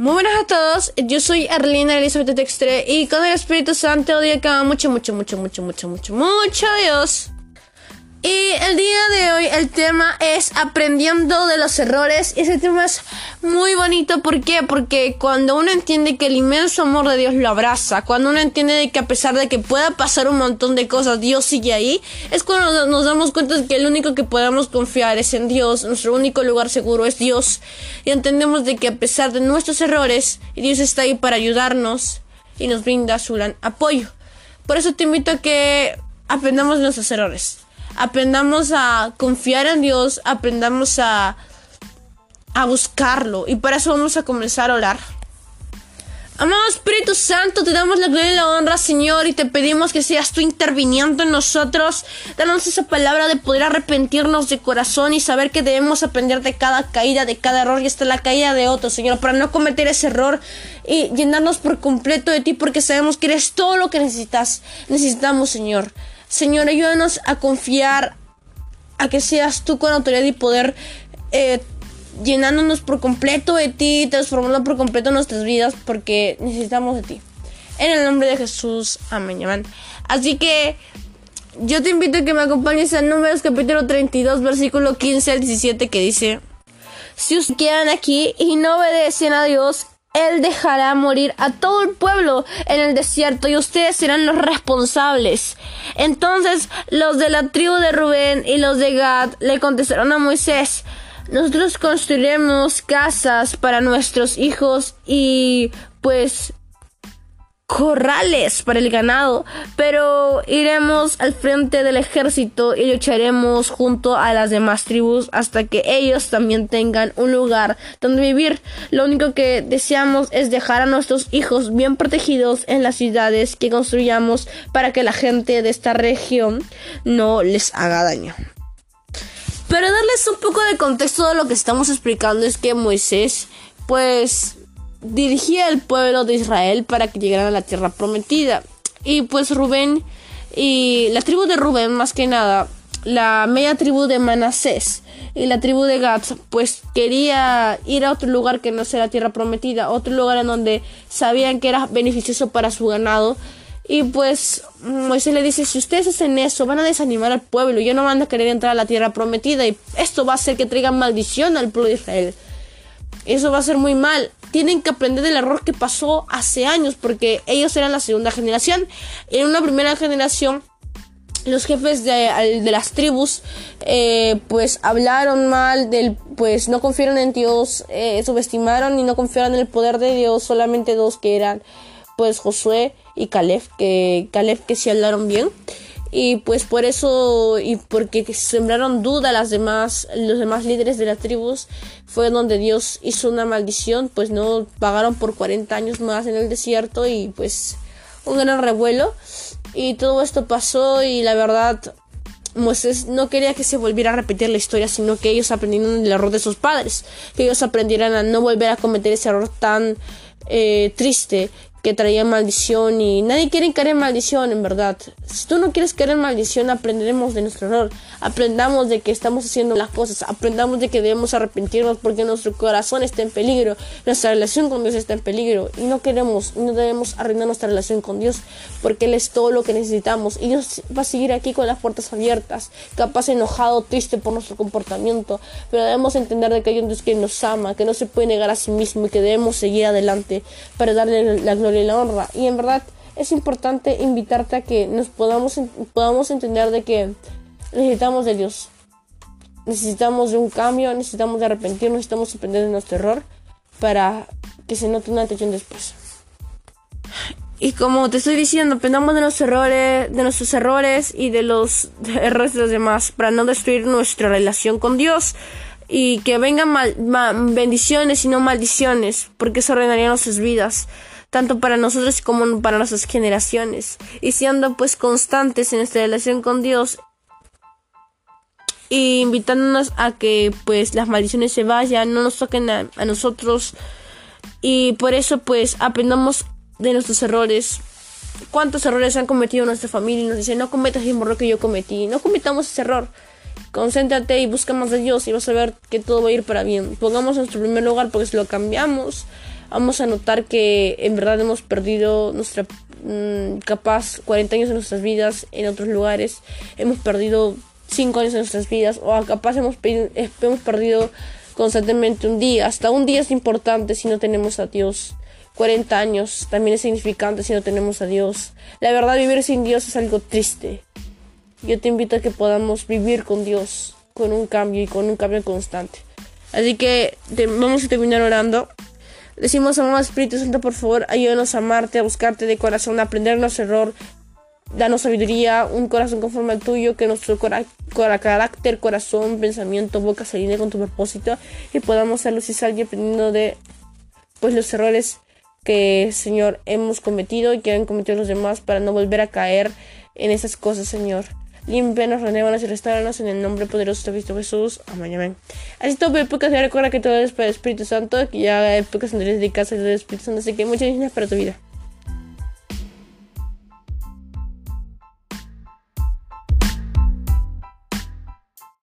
Muy buenas a todos, yo soy Arlina Elizabeth Textre y con el Espíritu Santo digo que mucho, mucho, mucho, mucho, mucho, mucho, mucho Dios. Y el día de hoy el tema es aprendiendo de los errores. Ese tema es muy bonito. ¿Por qué? Porque cuando uno entiende que el inmenso amor de Dios lo abraza, cuando uno entiende que a pesar de que pueda pasar un montón de cosas, Dios sigue ahí, es cuando nos damos cuenta de que el único que podemos confiar es en Dios. Nuestro único lugar seguro es Dios. Y entendemos de que a pesar de nuestros errores, Dios está ahí para ayudarnos y nos brinda su gran apoyo. Por eso te invito a que aprendamos nuestros errores aprendamos a confiar en Dios, aprendamos a, a buscarlo. Y para eso vamos a comenzar a orar. Amado Espíritu Santo, te damos la gloria y la honra, Señor, y te pedimos que seas tú interviniendo en nosotros. Danos esa palabra de poder arrepentirnos de corazón y saber que debemos aprender de cada caída, de cada error y hasta la caída de otro, Señor, para no cometer ese error y llenarnos por completo de ti, porque sabemos que eres todo lo que necesitas, necesitamos, Señor. Señor, ayúdanos a confiar, a que seas tú con autoridad y poder eh, llenándonos por completo de ti, transformando por completo nuestras vidas, porque necesitamos de ti. En el nombre de Jesús, amén, amén. Así que yo te invito a que me acompañes a Números capítulo 32, versículo 15 al 17, que dice, si ustedes quedan aquí y no obedecen a Dios, él dejará morir a todo el pueblo en el desierto y ustedes serán los responsables. Entonces los de la tribu de Rubén y los de Gad le contestaron a Moisés, nosotros construiremos casas para nuestros hijos y pues corrales para el ganado, pero iremos al frente del ejército y lucharemos junto a las demás tribus hasta que ellos también tengan un lugar donde vivir. Lo único que deseamos es dejar a nuestros hijos bien protegidos en las ciudades que construyamos para que la gente de esta región no les haga daño. Pero darles un poco de contexto de lo que estamos explicando es que Moisés pues dirigía al pueblo de Israel para que llegaran a la tierra prometida. Y pues Rubén y la tribu de Rubén más que nada, la media tribu de Manasés y la tribu de Gad pues quería ir a otro lugar que no sea la tierra prometida, otro lugar en donde sabían que era beneficioso para su ganado. Y pues Moisés le dice, si ustedes hacen eso, van a desanimar al pueblo, y no van a querer entrar a la tierra prometida y esto va a hacer que traigan maldición al pueblo de Israel. Eso va a ser muy mal tienen que aprender del error que pasó hace años, porque ellos eran la segunda generación. En una primera generación, los jefes de, las tribus, eh, pues hablaron mal del, pues no confiaron en Dios, eh, subestimaron y no confiaron en el poder de Dios, solamente dos que eran, pues Josué y Caleb, que Caleb que sí hablaron bien y pues por eso y porque sembraron duda las demás los demás líderes de las tribus fue donde Dios hizo una maldición pues no pagaron por 40 años más en el desierto y pues un gran revuelo. Y todo esto pasó y la verdad Moisés no quería que se volviera a repetir la historia, sino que ellos aprendieron el error de sus padres, que ellos aprendieran a no volver a cometer ese error tan eh, triste que traía maldición y nadie quiere caer maldición, en verdad. Si tú no quieres caer en maldición, aprenderemos de nuestro error. Aprendamos de que estamos haciendo las cosas. Aprendamos de que debemos arrepentirnos porque nuestro corazón está en peligro. Nuestra relación con Dios está en peligro. Y no queremos, no debemos arruinar nuestra relación con Dios porque Él es todo lo que necesitamos. Y Dios va a seguir aquí con las puertas abiertas, capaz enojado, triste por nuestro comportamiento. Pero debemos entender de que hay un Dios que nos ama, que no se puede negar a sí mismo y que debemos seguir adelante para darle la gloria y la honra. Y en verdad es importante invitarte a que nos podamos, podamos entender de que necesitamos de Dios. Necesitamos de un cambio, necesitamos de arrepentirnos, necesitamos aprender de nuestro error para que se note una atención después. Y como te estoy diciendo, aprendamos de nuestros errores, de nuestros errores y de los errores de los demás para no destruir nuestra relación con Dios y que vengan bendiciones y no maldiciones, porque eso arruinaría nuestras vidas tanto para nosotros como para nuestras generaciones, y siendo pues constantes en nuestra relación con Dios y invitándonos a que pues las maldiciones se vayan, no nos toquen a, nosotros y por eso pues aprendamos de nuestros errores. ¿Cuántos errores han cometido nuestra familia? Y nos dicen, no cometas el error que yo cometí. No cometamos ese error. Concéntrate y busca más de Dios y vas a ver que todo va a ir para bien. Pongamos nuestro primer lugar porque si lo cambiamos, vamos a notar que en verdad hemos perdido nuestra mm, capaz 40 años de nuestras vidas en otros lugares, hemos perdido 5 años de nuestras vidas o capaz hemos, hemos perdido constantemente un día, hasta un día es importante si no tenemos a Dios. 40 años también es significante si no tenemos a Dios. La verdad, vivir sin Dios es algo triste. Yo te invito a que podamos vivir con Dios, con un cambio y con un cambio constante. Así que vamos a terminar orando. Decimos, amado Espíritu Santo, por favor, ayúdanos a amarte, a buscarte de corazón, a aprender nuestro error. Danos sabiduría, un corazón conforme al tuyo, que nuestro carácter, corazón, pensamiento, boca se alinee con tu propósito y podamos ser luz y sal y aprendiendo de pues los errores que, Señor, hemos cometido y que han cometido los demás para no volver a caer en esas cosas, Señor. Límpianos, renévanos y restauranos en el nombre poderoso de Cristo Jesús. Amén, amén. Así todo, épocas, ya recuerda que todo es para el Espíritu Santo, que ya épocas anteriores dedicadas al Espíritu Santo, así que muchas gracias para tu vida.